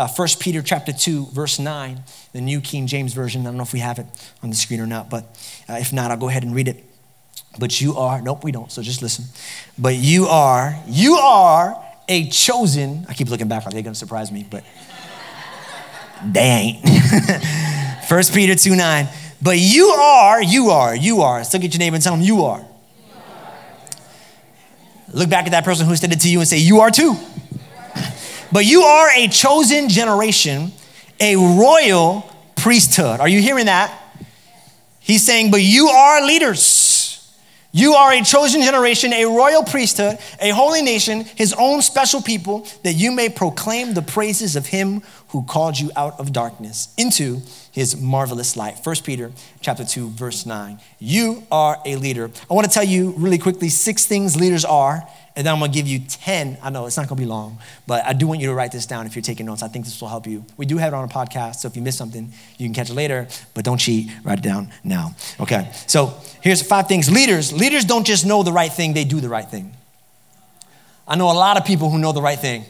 uh, 1 Peter chapter 2, verse 9, the New King James Version. I don't know if we have it on the screen or not, but uh, if not, I'll go ahead and read it. But you are, nope, we don't, so just listen. But you are, you are a chosen, I keep looking back like they're gonna surprise me, but they ain't. 1 Peter 2, 9. But you are, you are, you are. Look at your neighbor and tell them you are. Look back at that person who said it to you and say, You are too. But you are a chosen generation, a royal priesthood. Are you hearing that? He's saying, but you are leaders. You are a chosen generation, a royal priesthood, a holy nation, his own special people, that you may proclaim the praises of him who called you out of darkness into his marvelous light. 1 Peter chapter 2 verse 9. You are a leader. I want to tell you really quickly six things leaders are and then I'm gonna give you 10. I know it's not gonna be long, but I do want you to write this down if you're taking notes. I think this will help you. We do have it on a podcast, so if you miss something, you can catch it later, but don't cheat, write it down now. Okay, so here's five things. Leaders, leaders don't just know the right thing, they do the right thing. I know a lot of people who know the right thing.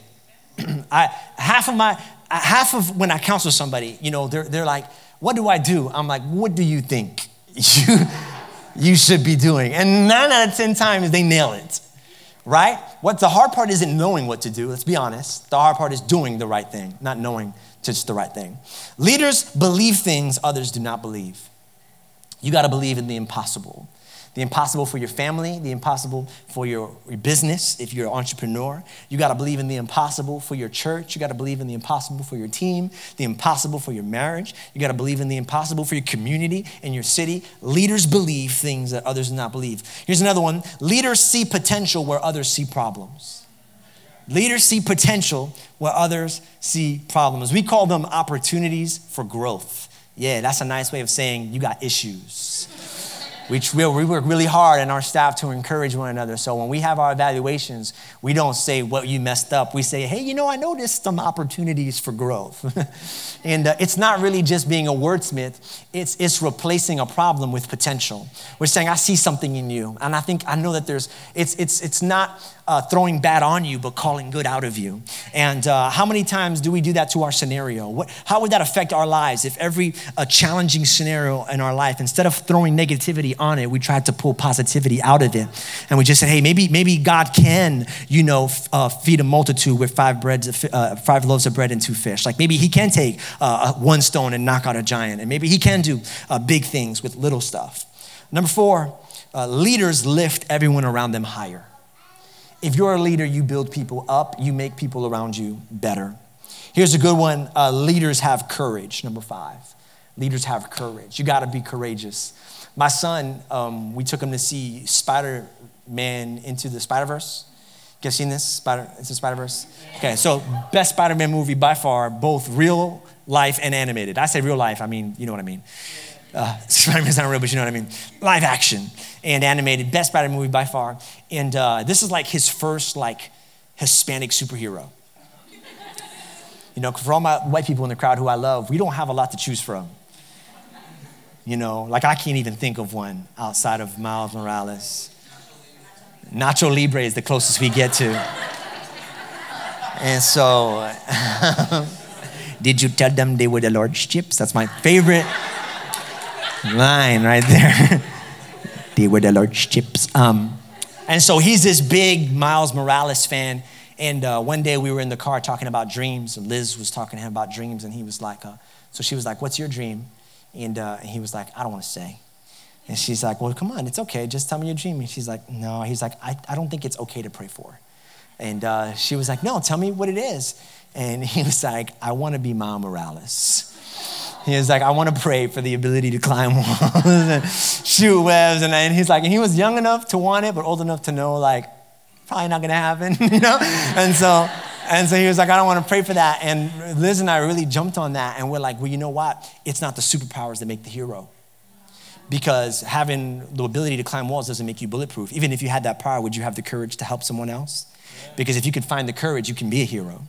I, half of my, half of when I counsel somebody, you know, they're, they're like, what do I do? I'm like, what do you think you, you should be doing? And nine out of 10 times they nail it right? What the hard part isn't knowing what to do, let's be honest. The hard part is doing the right thing, not knowing just the right thing. Leaders believe things others do not believe. You got to believe in the impossible the impossible for your family, the impossible for your, your business if you're an entrepreneur. You got to believe in the impossible for your church. You got to believe in the impossible for your team, the impossible for your marriage. You got to believe in the impossible for your community and your city. Leaders believe things that others do not believe. Here's another one leaders see potential where others see problems. Leaders see potential where others see problems. We call them opportunities for growth. Yeah, that's a nice way of saying you got issues. We, we work really hard in our staff to encourage one another. So when we have our evaluations, we don't say what you messed up. We say, hey, you know, I noticed some opportunities for growth. and uh, it's not really just being a wordsmith, it's, it's replacing a problem with potential. We're saying, I see something in you. And I think, I know that there's, it's, it's, it's not uh, throwing bad on you, but calling good out of you. And uh, how many times do we do that to our scenario? What, how would that affect our lives if every uh, challenging scenario in our life, instead of throwing negativity on it, we tried to pull positivity out of it, and we just said, "Hey, maybe maybe God can, you know, f- uh, feed a multitude with five breads, uh, five loaves of bread and two fish. Like maybe He can take uh, one stone and knock out a giant, and maybe He can do big things with little stuff." Number four, leaders lift everyone around them higher. If you're a leader, you build people up, you make people around you better. Here's a good one uh, leaders have courage, number five. Leaders have courage. You got to be courageous. My son, um, we took him to see Spider Man into the Spider Verse. You guys seen this? Spider it's into Spider Verse? Okay, so best Spider Man movie by far, both real life and animated. I say real life, I mean, you know what I mean. Uh, Spider Man's not real, but you know what I mean. Live action and animated, best Spider Man movie by far. And uh, this is like his first like Hispanic superhero. You know, for all my white people in the crowd who I love, we don't have a lot to choose from. You know, like I can't even think of one outside of Miles Morales. Nacho Libre is the closest we get to. And so, did you tell them they were the lord's chips? That's my favorite line right there. they were the large chips. Um, and so he's this big Miles Morales fan. And uh, one day we were in the car talking about dreams, and Liz was talking to him about dreams, and he was like, uh, so she was like, What's your dream? And uh, he was like, I don't want to say. And she's like, Well, come on, it's okay. Just tell me your dream. And she's like, No. He's like, I, I don't think it's okay to pray for. And uh, she was like, No, tell me what it is. And he was like, I want to be Miles Morales. He was like, I want to pray for the ability to climb walls and shoot webs. And, and he's like, and he was young enough to want it, but old enough to know, like, probably not going to happen, you know? And so, and so he was like, I don't want to pray for that. And Liz and I really jumped on that. And we're like, well, you know what? It's not the superpowers that make the hero. Because having the ability to climb walls doesn't make you bulletproof. Even if you had that power, would you have the courage to help someone else? Because if you could find the courage, you can be a hero.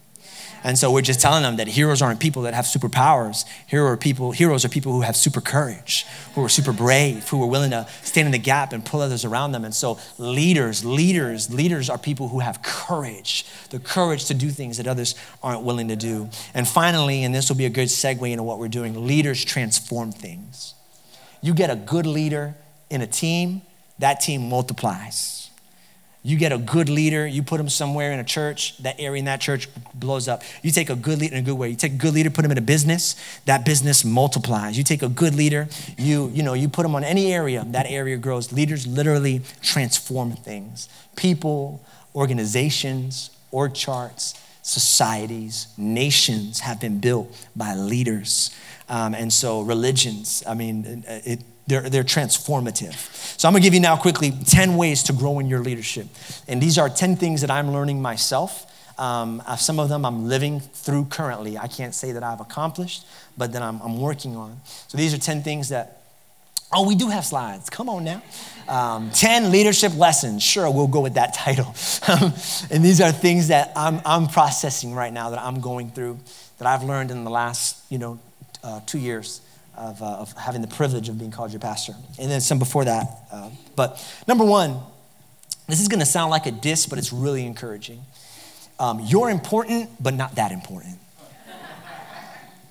And so we're just telling them that heroes aren't people that have superpowers. Hero are people, heroes are people who have super courage, who are super brave, who are willing to stand in the gap and pull others around them. And so leaders, leaders, leaders are people who have courage, the courage to do things that others aren't willing to do. And finally, and this will be a good segue into what we're doing, leaders transform things. You get a good leader in a team, that team multiplies. You get a good leader, you put them somewhere in a church, that area in that church blows up. You take a good leader in a good way. You take a good leader, put them in a business, that business multiplies. You take a good leader, you, you know, you put them on any area, that area grows. Leaders literally transform things. People, organizations, org charts, societies, nations have been built by leaders. Um, and so religions, I mean, it, they're, they're transformative. So I'm gonna give you now quickly 10 ways to grow in your leadership. And these are 10 things that I'm learning myself. Um, uh, some of them I'm living through currently. I can't say that I've accomplished, but that I'm, I'm working on. So these are 10 things that, oh, we do have slides. Come on now. Um, 10 leadership lessons. Sure, we'll go with that title. and these are things that I'm, I'm processing right now, that I'm going through, that I've learned in the last, you know, uh, two years of, uh, of having the privilege of being called your pastor. And then some before that. Uh, but number one, this is going to sound like a diss, but it's really encouraging. Um, you're important, but not that important.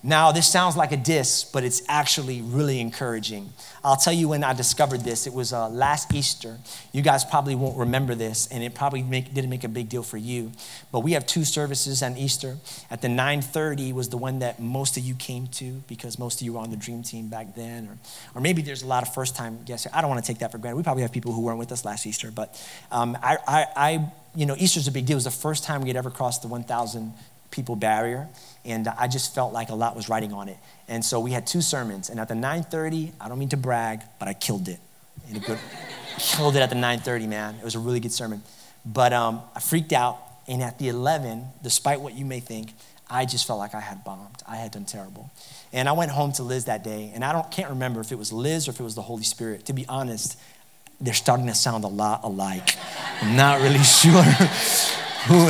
Now, this sounds like a diss, but it's actually really encouraging. I'll tell you when I discovered this. It was uh, last Easter. You guys probably won't remember this, and it probably make, didn't make a big deal for you. But we have two services on Easter. At the 9:30 was the one that most of you came to because most of you were on the dream team back then, or, or maybe there's a lot of first-time guests. I don't want to take that for granted. We probably have people who weren't with us last Easter, but um, I, I, I, you know, Easter's a big deal. It was the first time we had ever crossed the 1,000 people barrier and I just felt like a lot was riding on it. And so we had two sermons, and at the 9:30, I don't mean to brag, but I killed it. Good, killed it at the 9:30, man. It was a really good sermon. But um, I freaked out, and at the 11, despite what you may think, I just felt like I had bombed. I had done terrible. And I went home to Liz that day, and I don't can't remember if it was Liz or if it was the Holy Spirit. To be honest, they're starting to sound a lot alike. I'm not really sure who,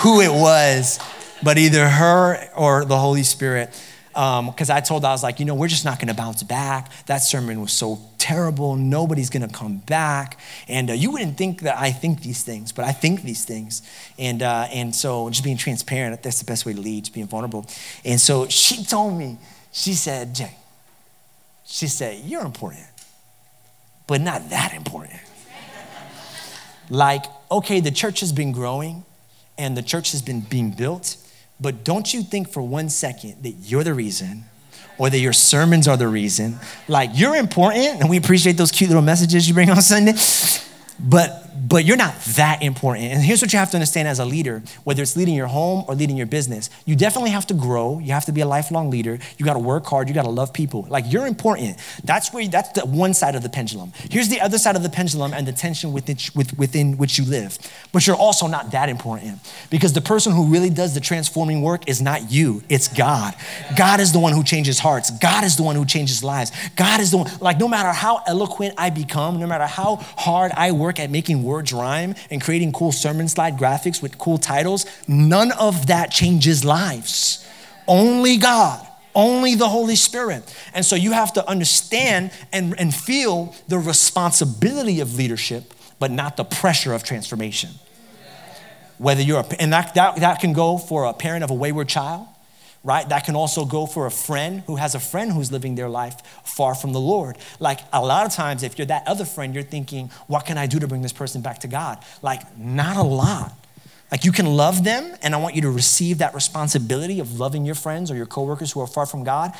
who it was but either her or the Holy Spirit. Because um, I told her, I was like, you know, we're just not going to bounce back. That sermon was so terrible. Nobody's going to come back. And uh, you wouldn't think that I think these things, but I think these things. And, uh, and so just being transparent, that's the best way to lead, just being vulnerable. And so she told me, she said, Jay, she said, you're important, but not that important. like, okay, the church has been growing and the church has been being built but don't you think for one second that you're the reason or that your sermons are the reason. Like you're important and we appreciate those cute little messages you bring on Sunday. But but you're not that important. And here's what you have to understand as a leader, whether it's leading your home or leading your business, you definitely have to grow. You have to be a lifelong leader. You got to work hard. You got to love people. Like you're important. That's where that's the one side of the pendulum. Here's the other side of the pendulum and the tension within, within which you live. But you're also not that important because the person who really does the transforming work is not you. It's God. God is the one who changes hearts. God is the one who changes lives. God is the one. Like no matter how eloquent I become, no matter how hard I work at making words rhyme and creating cool sermon slide graphics with cool titles, none of that changes lives. Only God, only the Holy Spirit. And so you have to understand and, and feel the responsibility of leadership, but not the pressure of transformation. Whether you're, a, and that, that, that can go for a parent of a wayward child, right? That can also go for a friend who has a friend who's living their life far from the Lord. Like a lot of times, if you're that other friend, you're thinking, what can I do to bring this person back to God? Like, not a lot. Like, you can love them, and I want you to receive that responsibility of loving your friends or your coworkers who are far from God.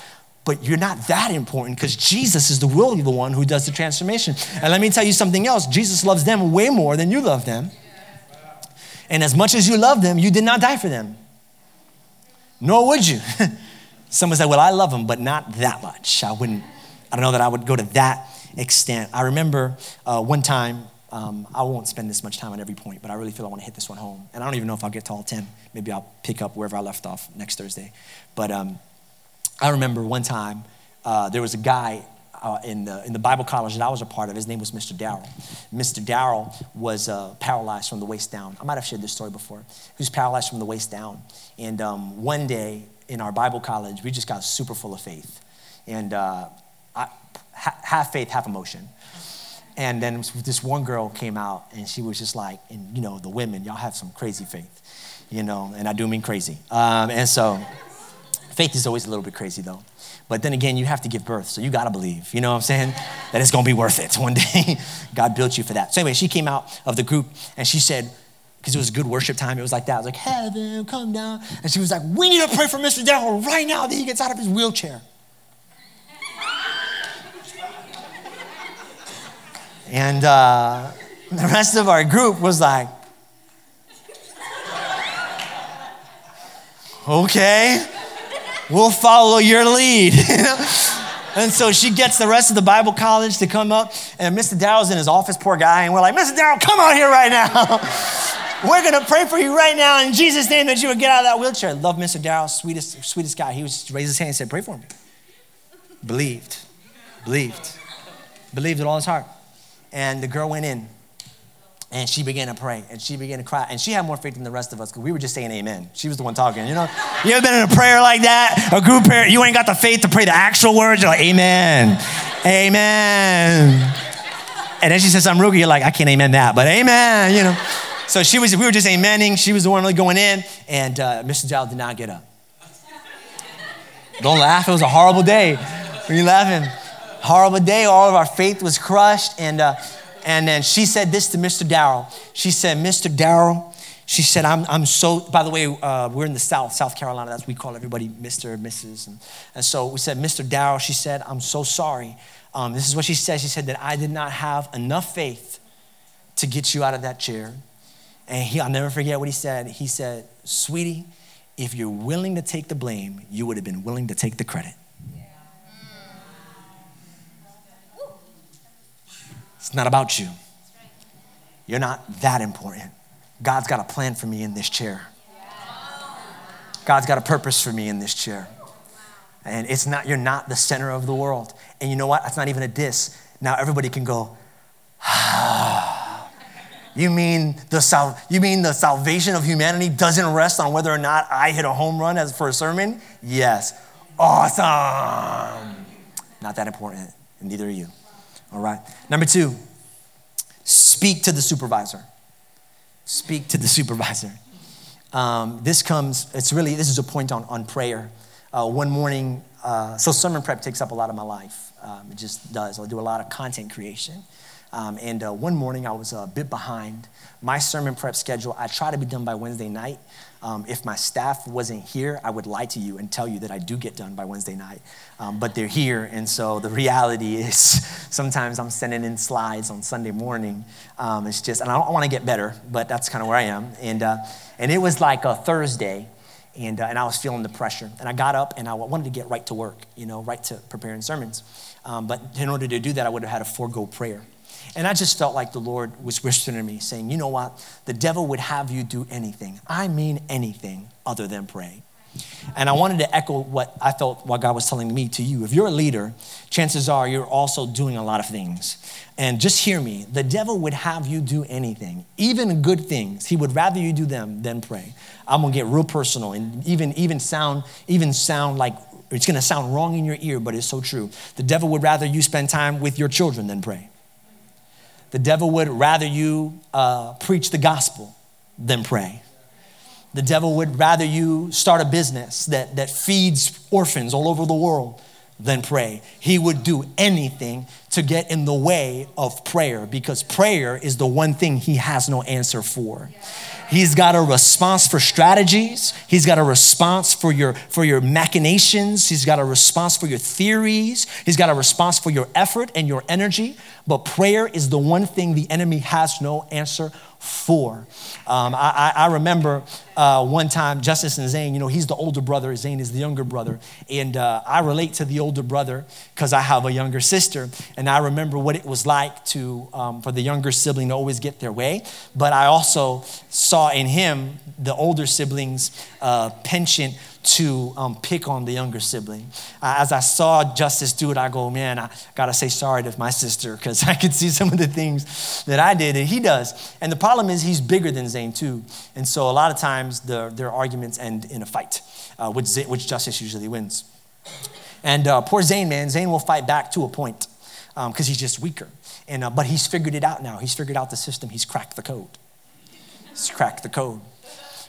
But you're not that important because Jesus is the really the one who does the transformation. And let me tell you something else Jesus loves them way more than you love them. And as much as you love them, you did not die for them. Nor would you. Someone said, Well, I love him, but not that much. I wouldn't, I don't know that I would go to that extent. I remember uh, one time, Um, I won't spend this much time on every point, but I really feel I want to hit this one home. And I don't even know if I'll get to all 10. Maybe I'll pick up wherever I left off next Thursday. But um, I remember one time uh, there was a guy uh, in, the, in the Bible college that I was a part of. His name was Mr. Darrell. Mr. Darrell was uh, paralyzed from the waist down. I might have shared this story before. He was paralyzed from the waist down. And um, one day in our Bible college, we just got super full of faith. And uh, I, ha- half faith, half emotion. And then this one girl came out and she was just like, and you know, the women, y'all have some crazy faith, you know, and I do mean crazy. Um, and so faith is always a little bit crazy though. But then again, you have to give birth, so you gotta believe, you know what I'm saying? That it's gonna be worth it one day. God built you for that. So anyway, she came out of the group and she said, because it was a good worship time, it was like that. I was like, heaven, come down. And she was like, we need to pray for Mr. Darrell right now that he gets out of his wheelchair. And uh, the rest of our group was like, okay, we'll follow your lead. and so she gets the rest of the Bible college to come up, and Mr. Darrell's in his office, poor guy, and we're like, Mr. Darrell, come out here right now. we're gonna pray for you right now in Jesus' name that you would get out of that wheelchair. Love Mr. Darrell, sweetest, sweetest guy. He was raised his hand and said, Pray for me. Believed, believed, believed with all his heart. And the girl went in and she began to pray and she began to cry. And she had more faith than the rest of us because we were just saying amen. She was the one talking. You know, you ever been in a prayer like that? A group prayer, you ain't got the faith to pray the actual words. You're like, amen, amen. And then she said something real You're like, I can't amen that, but amen, you know. So she was, we were just amening. She was the one really going in. And uh, Mr. Giles did not get up. Don't laugh. It was a horrible day. Are you laughing? horrible day. All of our faith was crushed. And, uh, and then she said this to Mr. Darrell. She said, Mr. Darrell, she said, I'm, I'm so, by the way, uh, we're in the South, South Carolina. That's we call everybody Mr. And Mrs. And, and so we said, Mr. Darrell, she said, I'm so sorry. Um, this is what she said. She said that I did not have enough faith to get you out of that chair. And he, I'll never forget what he said. He said, Sweetie, if you're willing to take the blame, you would have been willing to take the credit. It's not about you. You're not that important. God's got a plan for me in this chair. God's got a purpose for me in this chair. And it's not, you're not the center of the world. And you know what? That's not even a diss. Now everybody can go, ah. You mean the sal- you mean the salvation of humanity doesn't rest on whether or not I hit a home run as for a sermon? Yes. Awesome. Not that important, and neither are you. All right. Number two, speak to the supervisor. Speak to the supervisor. Um, this comes, it's really, this is a point on, on prayer. Uh, one morning, uh, so sermon prep takes up a lot of my life. Um, it just does. I do a lot of content creation. Um, and uh, one morning I was a bit behind. My sermon prep schedule, I try to be done by Wednesday night. Um, if my staff wasn't here, I would lie to you and tell you that I do get done by Wednesday night. Um, but they're here, and so the reality is sometimes I'm sending in slides on Sunday morning. Um, it's just, and I, don't want to get better, but that's kind of where I am. And, uh, and it was like a Thursday, and, uh, and I was feeling the pressure. And I got up and I wanted to get right to work, you know, right to preparing sermons. Um, but in order to do that, I would have had to forego prayer. And I just felt like the Lord was whispering to me, saying, You know what? The devil would have you do anything. I mean, anything other than pray. And I wanted to echo what I felt what God was telling me to you. If you're a leader, chances are you're also doing a lot of things. And just hear me the devil would have you do anything, even good things. He would rather you do them than pray. I'm gonna get real personal and even, even sound, even sound like it's gonna sound wrong in your ear, but it's so true. The devil would rather you spend time with your children than pray. The devil would rather you uh, preach the gospel than pray. The devil would rather you start a business that, that feeds orphans all over the world than pray. He would do anything to get in the way of prayer because prayer is the one thing he has no answer for. He's got a response for strategies. He's got a response for your, for your machinations. He's got a response for your theories. He's got a response for your effort and your energy. But prayer is the one thing the enemy has no answer for. Um, I, I, remember uh, one time, Justice and Zane, you know, he's the older brother, Zane is the younger brother. And uh, I relate to the older brother because I have a younger sister. And I remember what it was like to, um, for the younger sibling to always get their way. But I also saw in him, the older sibling's uh, penchant to um, pick on the younger sibling. Uh, as I saw Justice do it, I go, man, I gotta say sorry to my sister because I could see some of the things that I did and he does. And the problem is he's bigger than Zane too. And so a lot of times the, their arguments end in a fight, uh, which, which Justice usually wins. And uh, poor Zane, man, Zane will fight back to a point because um, he's just weaker. And, uh, but he's figured it out now. He's figured out the system. He's cracked the code. He's cracked the code.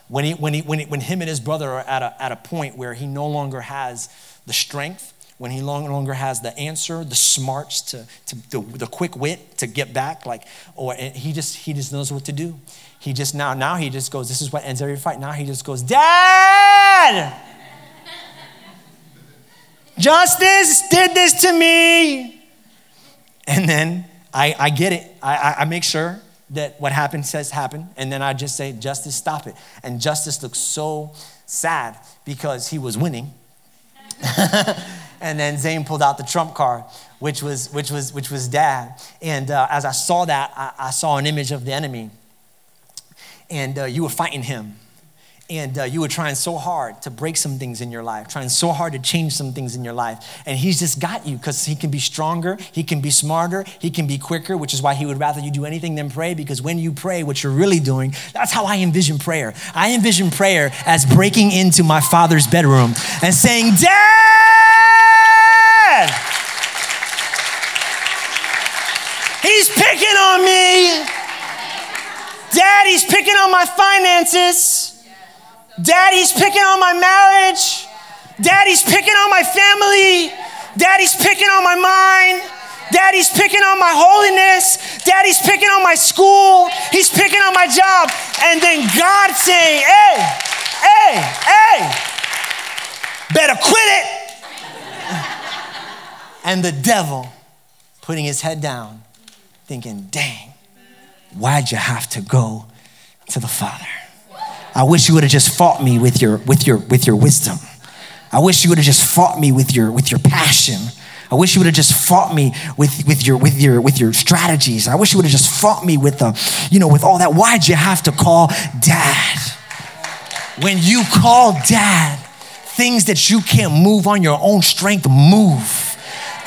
When, he, when, he, when, he, when him and his brother are at a, at a point where he no longer has the strength, when he no longer has the answer, the smarts to, to the, the quick wit to get back, like, or he just he just knows what to do. He just now now he just goes. This is what ends every fight. Now he just goes, Dad, Justice did this to me, and then I I get it. I I, I make sure that what happened says happened, and then I just say, Justice, stop it. And Justice looks so sad because he was winning. and then Zane pulled out the trump card, which was which was which was dad. And uh, as I saw that, I, I, saw an image of the enemy, and uh, you were fighting him and uh, you were trying so hard to break some things in your life, trying so hard to change some things in your life. And he's just got you because he can be stronger, he can be smarter, he can be quicker, which is why he would rather you do anything than pray because when you pray, what you're really doing, that's how I envision prayer. I envision prayer as breaking into my father's bedroom and saying, Dad! He's picking on me. Dad, he's picking on my finances. Daddy's picking on my marriage. Daddy's picking on my family. Daddy's picking on my mind. Daddy's picking on my holiness. Daddy's picking on my school. He's picking on my job. And then God saying, hey, hey, hey, better quit it. and the devil putting his head down, thinking, dang, why'd you have to go to the Father? I wish you would have just fought me with your, with your, with your wisdom. I wish you would have just fought me with your, with your passion. I wish you would have just fought me with, with, your, with, your, with your strategies. I wish you would have just fought me with, the, you know, with all that. Why'd you have to call dad? When you call dad, things that you can't move on your own strength move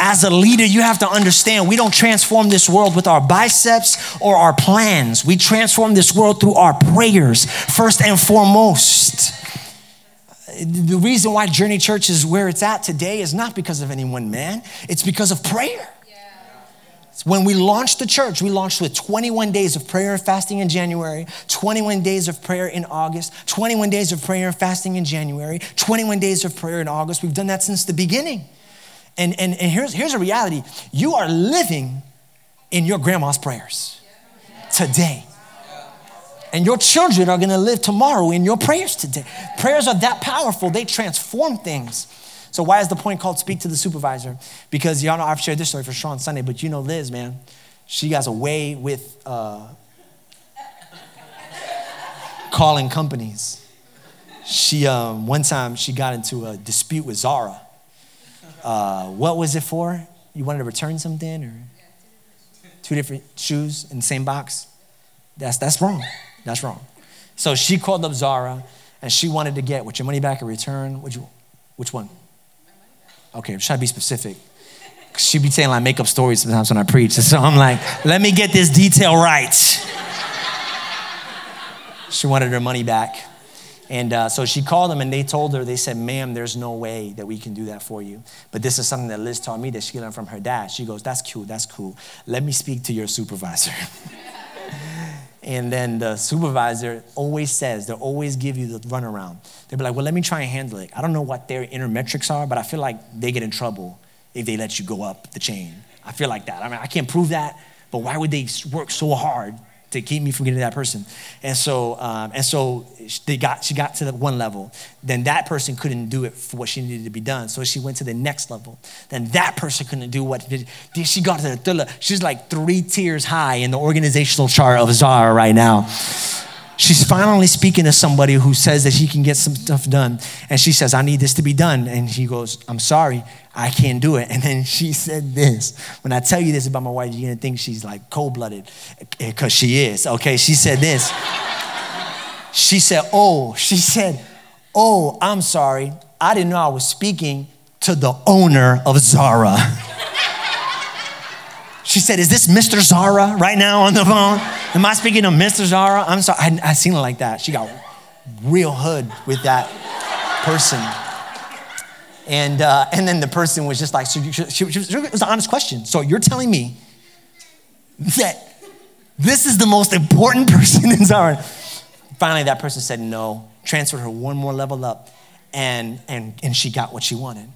as a leader, you have to understand we don't transform this world with our biceps or our plans. We transform this world through our prayers, first and foremost. The reason why Journey Church is where it's at today is not because of any one man, it's because of prayer. When we launched the church, we launched with 21 days of prayer and fasting in January, 21 days of prayer in August, 21 days of prayer and fasting in January, 21 days of prayer in August. We've done that since the beginning. And, and, and here's, here's a reality you are living in your grandma's prayers today. And your children are gonna live tomorrow in your prayers today. Prayers are that powerful, they transform things. So, why is the point called Speak to the Supervisor? Because y'all know I've shared this story for Sean Sunday, but you know Liz, man. She has a way with uh, calling companies. She, um, one time, she got into a dispute with Zara uh, what was it for? You wanted to return something or two different shoes in the same box? That's, that's wrong. That's wrong. So she called up Zara and she wanted to get, with your money back or return, which, which one? Okay, I'm trying to be specific. She be saying like make up stories sometimes when I preach. So I'm like, let me get this detail right. she wanted her money back. And uh, so she called them and they told her, they said, ma'am, there's no way that we can do that for you. But this is something that Liz taught me that she learned from her dad. She goes, that's cool, that's cool. Let me speak to your supervisor. and then the supervisor always says, they'll always give you the runaround. They'll be like, well, let me try and handle it. I don't know what their inner metrics are, but I feel like they get in trouble if they let you go up the chain. I feel like that. I mean, I can't prove that, but why would they work so hard to keep me from getting to that person. And so, um, and so they got, she got to the one level. Then that person couldn't do it for what she needed to be done. So she went to the next level. Then that person couldn't do what she got to the third level. She's like three tiers high in the organizational chart of Zara right now. She's finally speaking to somebody who says that she can get some stuff done. And she says, I need this to be done. And he goes, I'm sorry, I can't do it. And then she said this. When I tell you this about my wife, you're gonna think she's like cold blooded, because eh, she is. Okay, she said this. she said, Oh, she said, Oh, I'm sorry. I didn't know I was speaking to the owner of Zara. She said, Is this Mr. Zara right now on the phone? Am I speaking to Mr. Zara? I'm sorry. I, I seen her like that. She got real hood with that person. And, uh, and then the person was just like, so she, she, she, it was an honest question. So you're telling me that this is the most important person in Zara? Finally, that person said no, transferred her one more level up, and, and, and she got what she wanted.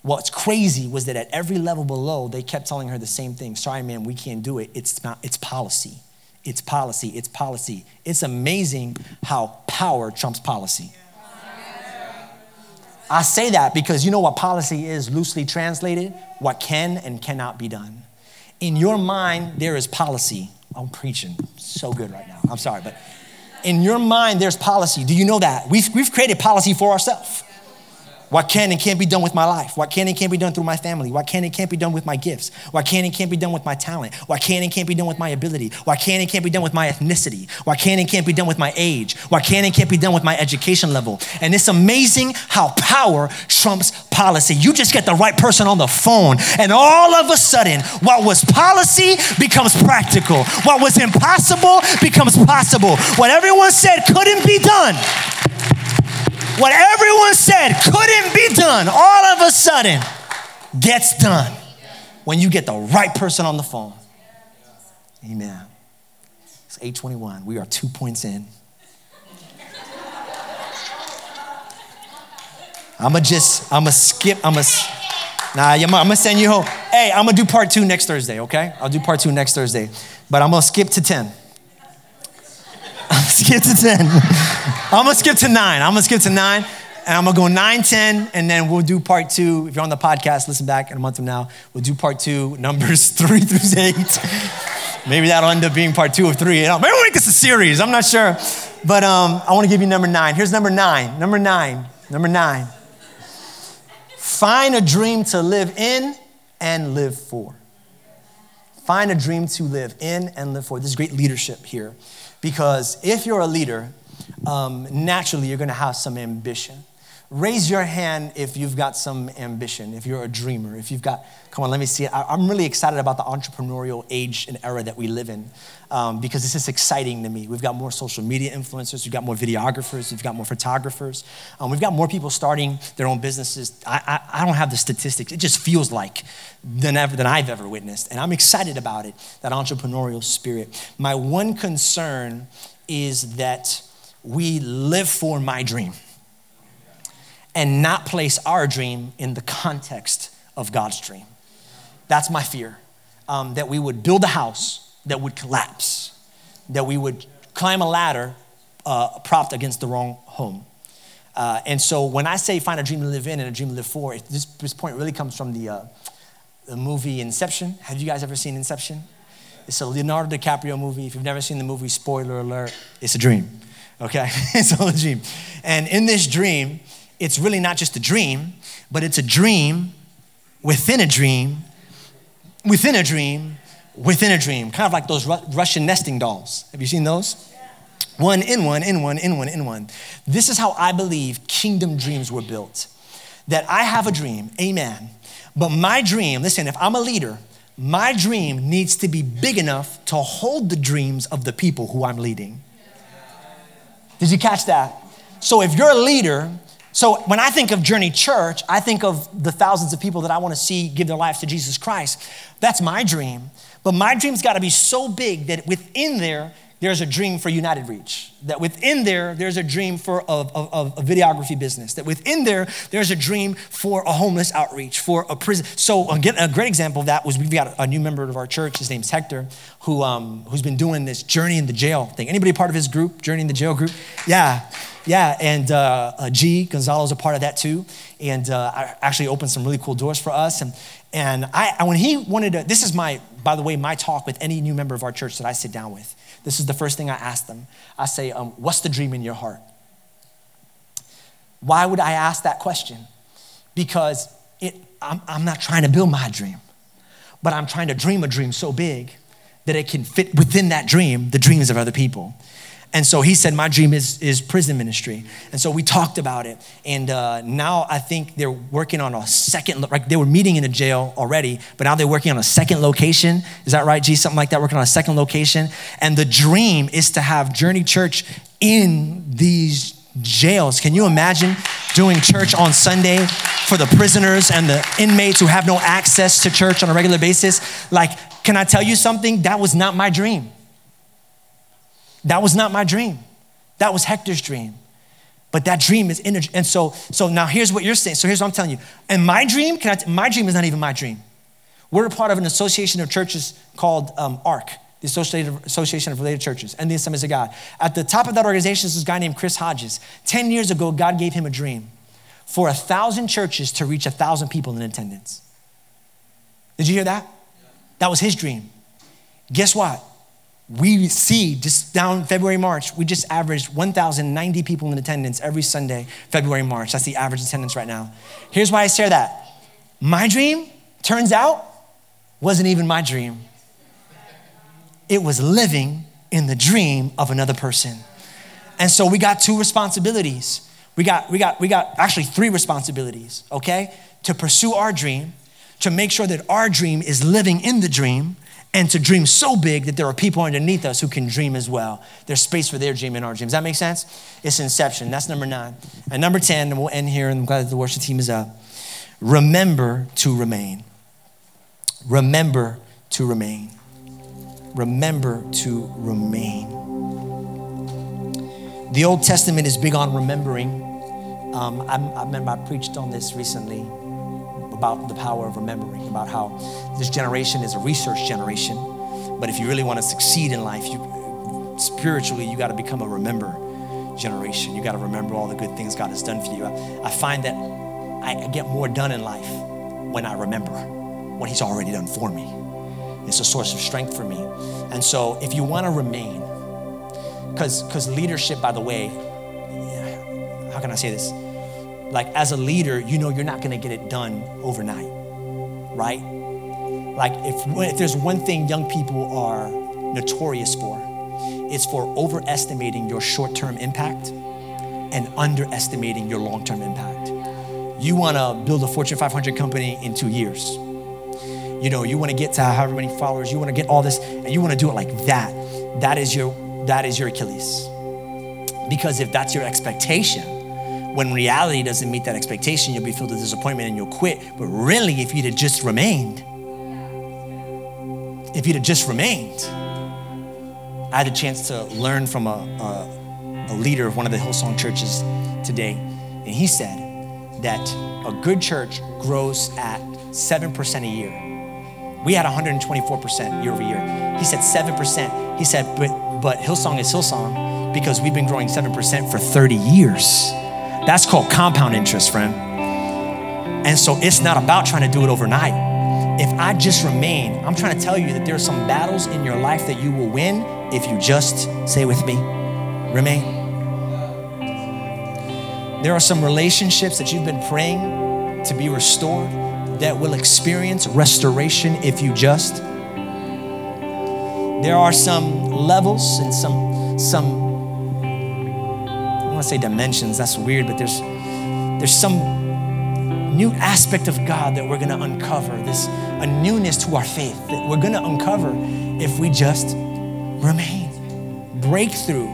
What's crazy was that at every level below, they kept telling her the same thing. Sorry, man, we can't do it. It's not, it's policy. It's policy. It's policy. It's amazing how power trumps policy. I say that because you know what policy is loosely translated? What can and cannot be done. In your mind, there is policy. I'm preaching so good right now. I'm sorry, but in your mind, there's policy. Do you know that? We've, we've created policy for ourselves. What can and can't be done with my life? What can and can't be done through my family? What can and can't be done with my gifts? What can and can't be done with my talent? What can and can't be done with my ability? What can and can't be done with my ethnicity? What can and can't be done with my age? What can and can't be done with my education level? And it's amazing how power trumps policy. You just get the right person on the phone, and all of a sudden, what was policy becomes practical. What was impossible becomes possible. What everyone said couldn't be done what everyone said couldn't be done, all of a sudden gets done when you get the right person on the phone. Amen. It's 821. We are two points in. I'ma just, I'ma skip, I'ma, nah, I'm gonna send you home. Hey, I'm gonna do part two next Thursday, okay? I'll do part two next Thursday. But I'm gonna skip to 10. Skip to 10. I'm gonna skip to nine. I'm gonna skip to nine. And I'm gonna go 9, 10, and then we'll do part two. If you're on the podcast, listen back in a month from now. We'll do part two, numbers three through eight. Maybe that'll end up being part two of three. Maybe we'll make this a series. I'm not sure. But um, I wanna give you number nine. Here's number nine. Number nine. Number nine. Find a dream to live in and live for. Find a dream to live in and live for. This is great leadership here. Because if you're a leader, um, naturally you're gonna have some ambition. Raise your hand if you've got some ambition, if you're a dreamer, if you've got, come on, let me see it. I, am really excited about the entrepreneurial age and era that we live in um, because this is exciting to me. We've got more social media influencers, we've got more videographers, we've got more photographers, um, we've got more people starting their own businesses. I, I, I don't have the statistics, it just feels like than, ever, than I've ever witnessed. And I'm excited about it, that entrepreneurial spirit. My one concern is that we live for my dream and not place our dream in the context of God's dream. That's my fear. Um, that we would build a house that would collapse, that we would climb a ladder uh, propped against the wrong home. Uh, and so when I say find a dream to live in and a dream to live for, this, this point really comes from the, uh, the movie Inception. Have you guys ever seen Inception? It's a Leonardo DiCaprio movie. If you've never seen the movie, spoiler alert, it's a dream. Okay? it's all a dream. And in this dream, it's really not just a dream, but it's a dream within a dream, within a dream, within a dream. Kind of like those Russian nesting dolls. Have you seen those? One in one, in one, in one, in one. This is how I believe kingdom dreams were built. That I have a dream, amen. But my dream, listen, if I'm a leader, my dream needs to be big enough to hold the dreams of the people who I'm leading. Did you catch that? So if you're a leader, so when I think of Journey Church, I think of the thousands of people that I want to see give their lives to Jesus Christ. That's my dream. But my dream's got to be so big that within there, there's a dream for United Reach. That within there, there's a dream for a, a, a, videography business. That within there, there's a dream for a homeless outreach, for a prison. So again, a great example of that was we've got a new member of our church. His name's Hector, who um, who's been doing this journey in the jail thing. Anybody part of his group, journey in the jail group? Yeah, yeah. And uh, uh, G Gonzalo's a part of that too, and uh, actually opened some really cool doors for us. And and I when he wanted to, this is my by the way my talk with any new member of our church that I sit down with this is the first thing I ask them. I say, um, What's the dream in your heart? Why would I ask that question? Because it, I'm, I'm not trying to build my dream, but I'm trying to dream a dream so big that it can fit within that dream the dreams of other people. And so he said, My dream is, is prison ministry. And so we talked about it. And uh, now I think they're working on a second, like they were meeting in a jail already, but now they're working on a second location. Is that right, G? Something like that, working on a second location. And the dream is to have Journey Church in these jails. Can you imagine doing church on Sunday for the prisoners and the inmates who have no access to church on a regular basis? Like, can I tell you something? That was not my dream. That was not my dream. That was Hector's dream. But that dream is energy. and so, so now here's what you're saying. So here's what I'm telling you. And my dream, can I t- my dream is not even my dream. We're a part of an association of churches called um, ARC, the Association of Related Churches, and the Assemblies of God. At the top of that organization is this guy named Chris Hodges. Ten years ago, God gave him a dream for a thousand churches to reach a thousand people in attendance. Did you hear that? That was his dream. Guess what? We see just down February, March, we just averaged 1,090 people in attendance every Sunday, February, March. That's the average attendance right now. Here's why I share that. My dream, turns out, wasn't even my dream. It was living in the dream of another person. And so we got two responsibilities. We got, we got, we got actually three responsibilities, okay? To pursue our dream, to make sure that our dream is living in the dream, and to dream so big that there are people underneath us who can dream as well. There's space for their dream in our dreams. Does that make sense? It's inception. That's number nine. And number 10, and we'll end here, and I'm glad that the worship team is up. Remember to remain. Remember to remain. Remember to remain. The Old Testament is big on remembering. Um, I, I remember I preached on this recently about the power of remembering, about how this generation is a research generation. But if you really want to succeed in life, you, spiritually, you got to become a remember generation. You got to remember all the good things God has done for you. I, I find that I get more done in life when I remember what He's already done for me. It's a source of strength for me. And so, if you want to remain, because because leadership, by the way, how can I say this? Like as a leader, you know you're not going to get it done overnight, right? Like if, if there's one thing young people are notorious for, it's for overestimating your short-term impact and underestimating your long-term impact. You want to build a Fortune 500 company in two years. You know, you want to get to however many followers, you want to get all this, and you want to do it like that. That is your that is your Achilles. Because if that's your expectation, when reality doesn't meet that expectation, you'll be filled with disappointment and you'll quit. But really, if you'd have just remained, if you'd have just remained, I had a chance to learn from a, a, a leader of one of the Hillsong churches today. And he said that a good church grows at 7% a year. We had 124% year over year. He said 7%. He said, but, but Hillsong is Hillsong because we've been growing 7% for 30 years. That's called compound interest, friend. And so it's not about trying to do it overnight. If I just remain, I'm trying to tell you that there are some battles in your life that you will win if you just say with me, remain. There are some relationships that you've been praying to be restored that will experience restoration if you just. There are some levels and some some want to say dimensions, that's weird, but there's there's some new aspect of God that we're going to uncover. This a newness to our faith that we're going to uncover if we just remain. Breakthrough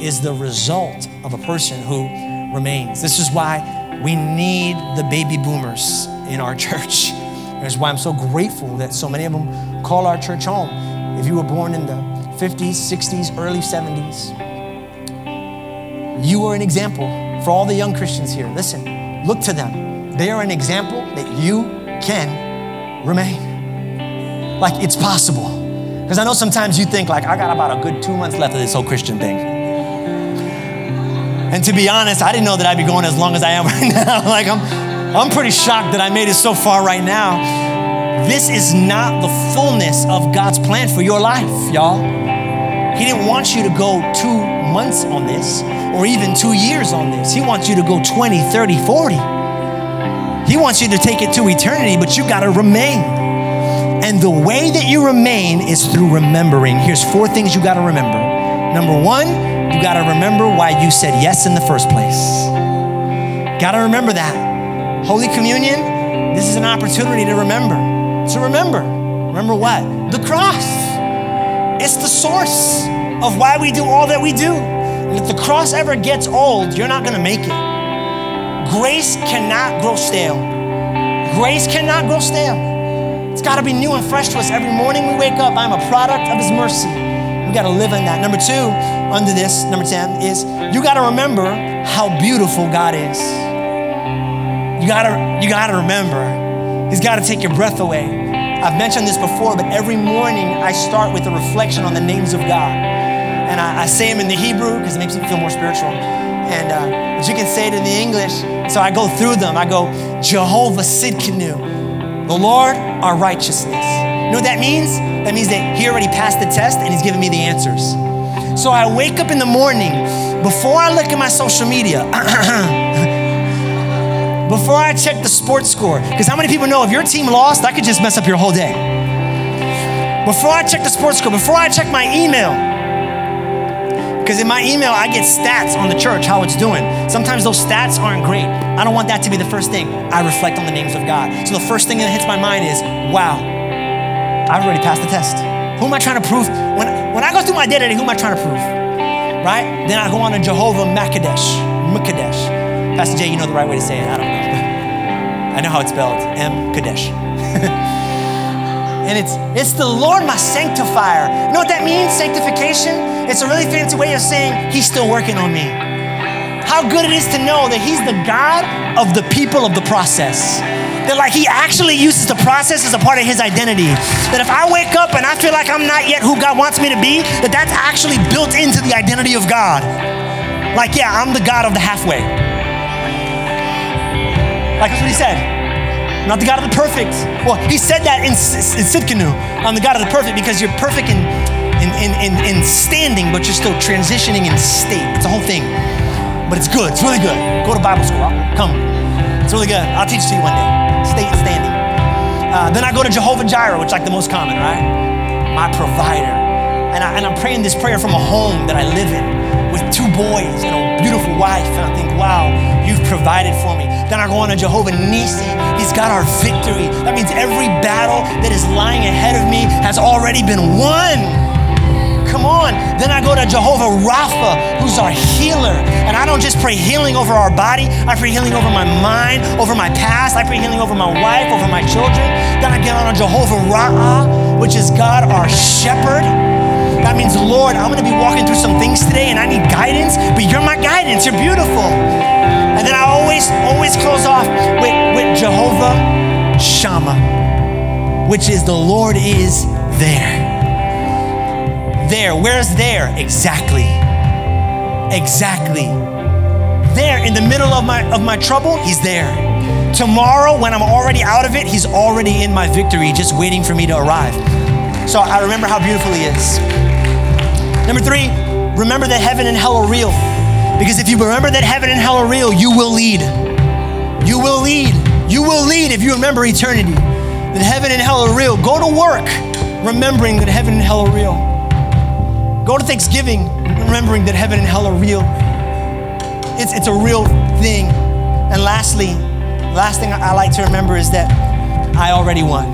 is the result of a person who remains. This is why we need the baby boomers in our church. That's why I'm so grateful that so many of them call our church home. If you were born in the 50s, 60s, early 70s. You are an example for all the young Christians here. Listen, look to them. They are an example that you can remain. Like it's possible. Because I know sometimes you think like I got about a good two months left of this whole Christian thing. And to be honest, I didn't know that I'd be going as long as I am right now. like I'm I'm pretty shocked that I made it so far right now. This is not the fullness of God's plan for your life, y'all. He didn't want you to go two months on this or even two years on this. He wants you to go 20, 30, 40. He wants you to take it to eternity, but you got to remain. And the way that you remain is through remembering. Here's four things you got to remember. Number one, you got to remember why you said yes in the first place. Got to remember that. Holy Communion, this is an opportunity to remember. To remember. Remember what? The cross. It's the source of why we do all that we do. If the cross ever gets old, you're not going to make it. Grace cannot grow stale. Grace cannot grow stale. It's got to be new and fresh to us every morning we wake up. I'm a product of His mercy. We got to live in that. Number two, under this, number 10, is you got to remember how beautiful God is. You gotta, you gotta remember, He's gotta take your breath away. I've mentioned this before, but every morning I start with a reflection on the names of God. And I, I say them in the Hebrew because it makes me feel more spiritual. And uh, you can say it in the English. So I go through them. I go, Jehovah Sidkenu, the Lord our righteousness. You know what that means? That means that He already passed the test and He's given me the answers. So I wake up in the morning before I look at my social media. before I check the sports score. Because how many people know if your team lost, that could just mess up your whole day? Before I check the sports score, before I check my email, because in my email, I get stats on the church, how it's doing. Sometimes those stats aren't great. I don't want that to be the first thing. I reflect on the names of God. So the first thing that hits my mind is, wow, I've already passed the test. Who am I trying to prove? When, when I go through my today, who am I trying to prove? Right? Then I go on to Jehovah Makadesh. Makadesh. Pastor Jay, you know the right way to say it. I don't know. I know how it's spelled. M. Kadesh. and it's it's the Lord my sanctifier. You know what that means? Sanctification? It's a really fancy way of saying He's still working on me. How good it is to know that He's the God of the people of the process. That like He actually uses the process as a part of His identity. That if I wake up and I feel like I'm not yet who God wants me to be, that that's actually built into the identity of God. Like, yeah, I'm the God of the halfway. Like that's what he said. I'm not the God of the perfect. Well, he said that in, in Sidkenu. I'm the God of the perfect because you're perfect in, in, in, in, in standing, but you're still transitioning in state. It's a whole thing. But it's good. It's really good. Go to Bible school. Come. It's really good. I'll teach it to you one day. State and standing. Uh, then I go to Jehovah Jireh, which is like the most common, right? My provider. And, I, and I'm praying this prayer from a home that I live in boys and a beautiful wife. And I think, wow, you've provided for me. Then I go on to Jehovah Nisi. He's got our victory. That means every battle that is lying ahead of me has already been won. Come on. Then I go to Jehovah Rapha, who's our healer. And I don't just pray healing over our body, I pray healing over my mind, over my past. I pray healing over my wife, over my children. Then I get on to Jehovah Ra'ah, which is God our shepherd. That means, Lord, I'm gonna be walking through some things today and I need guidance, but you're my guidance. You're beautiful. And then I always, always close off with, with Jehovah Shammah, which is the Lord is there. There. Where's there? Exactly. Exactly. There in the middle of my of my trouble, he's there. Tomorrow, when I'm already out of it, he's already in my victory, just waiting for me to arrive. So I remember how beautiful he is. Number three, remember that heaven and hell are real. Because if you remember that heaven and hell are real, you will lead. You will lead. You will lead if you remember eternity. That heaven and hell are real. Go to work remembering that heaven and hell are real. Go to Thanksgiving remembering that heaven and hell are real. It's, it's a real thing. And lastly, last thing I like to remember is that I already won.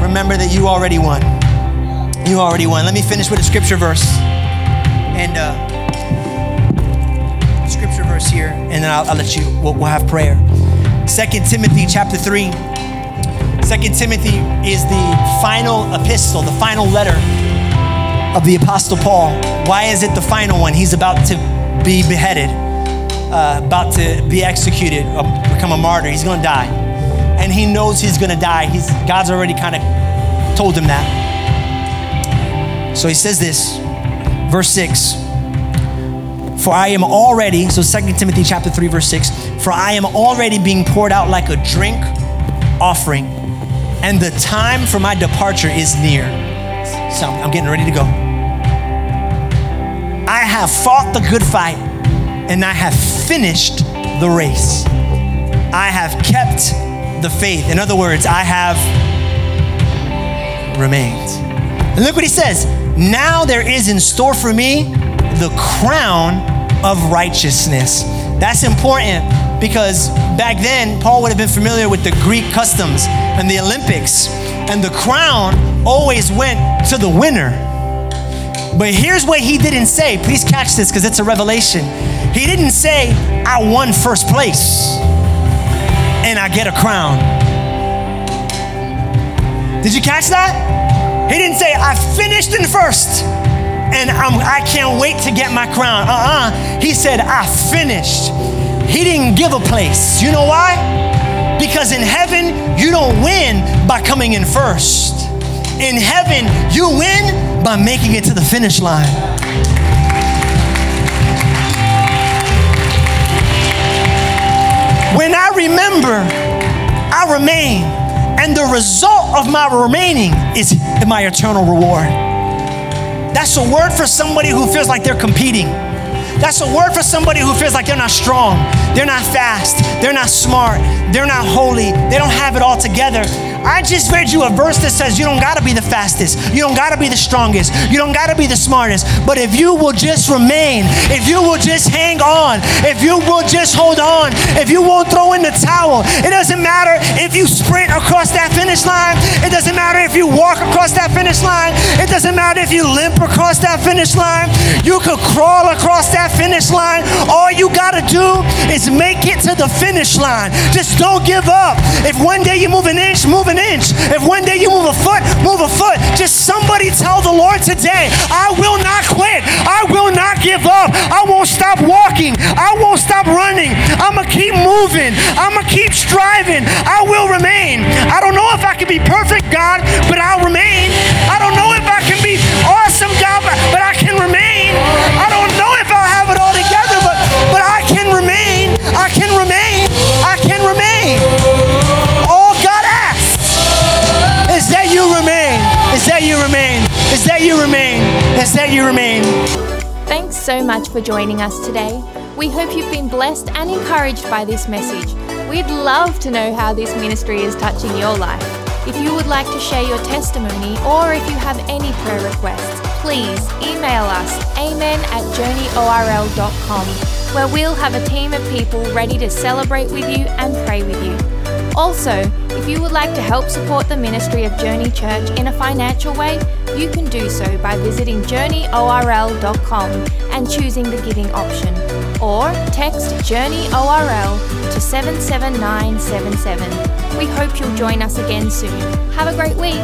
Remember that you already won. You already won. Let me finish with a scripture verse. And uh, scripture verse here, and then I'll, I'll let you, we'll, we'll have prayer. Second Timothy chapter 3. Second Timothy is the final epistle, the final letter of the Apostle Paul. Why is it the final one? He's about to be beheaded, uh, about to be executed, uh, become a martyr. He's going to die. And he knows he's going to die. He's, God's already kind of told him that. So he says this, verse 6. For I am already, so 2 Timothy chapter 3, verse 6, for I am already being poured out like a drink offering, and the time for my departure is near. So I'm getting ready to go. I have fought the good fight, and I have finished the race. I have kept the faith. In other words, I have remained. And look what he says. Now there is in store for me the crown of righteousness. That's important because back then, Paul would have been familiar with the Greek customs and the Olympics, and the crown always went to the winner. But here's what he didn't say. Please catch this because it's a revelation. He didn't say, I won first place and I get a crown. Did you catch that? He didn't say, I finished in first and I'm, I can't wait to get my crown. Uh uh-uh. uh He said, I finished. He didn't give a place. You know why? Because in heaven, you don't win by coming in first. In heaven, you win by making it to the finish line. When I remember, I remain, and the result of my remaining is my eternal reward. That's a word for somebody who feels like they're competing. That's a word for somebody who feels like they're not strong, they're not fast, they're not smart, they're not holy, they don't have it all together. I just read you a verse that says you don't gotta be the fastest, you don't gotta be the strongest, you don't gotta be the smartest. But if you will just remain, if you will just hang on, if you will just hold on, if you won't throw in the towel, it doesn't matter if you sprint across that finish line, it doesn't matter if you walk across that finish line, it doesn't matter if you limp across that finish line, you could crawl across that finish line. All you gotta do is make it to the finish line. Just don't give up. If one day you move an inch, move an an inch. If one day you move a foot, move a foot. Just somebody tell the Lord today, I will not quit. I will not give up. I won't stop walking. I won't stop running. I'm going to keep moving. I'm going to keep striving. I will remain. I don't know if I can be perfect, God, but I'll remain. That you remain. That you remain. Thanks so much for joining us today. We hope you've been blessed and encouraged by this message. We'd love to know how this ministry is touching your life. If you would like to share your testimony or if you have any prayer requests, please email us amen at journeyorl.com where we'll have a team of people ready to celebrate with you and pray with you. Also, if you would like to help support the ministry of Journey Church in a financial way, you can do so by visiting journeyorl.com and choosing the giving option. Or text JourneyORL to 77977. We hope you'll join us again soon. Have a great week.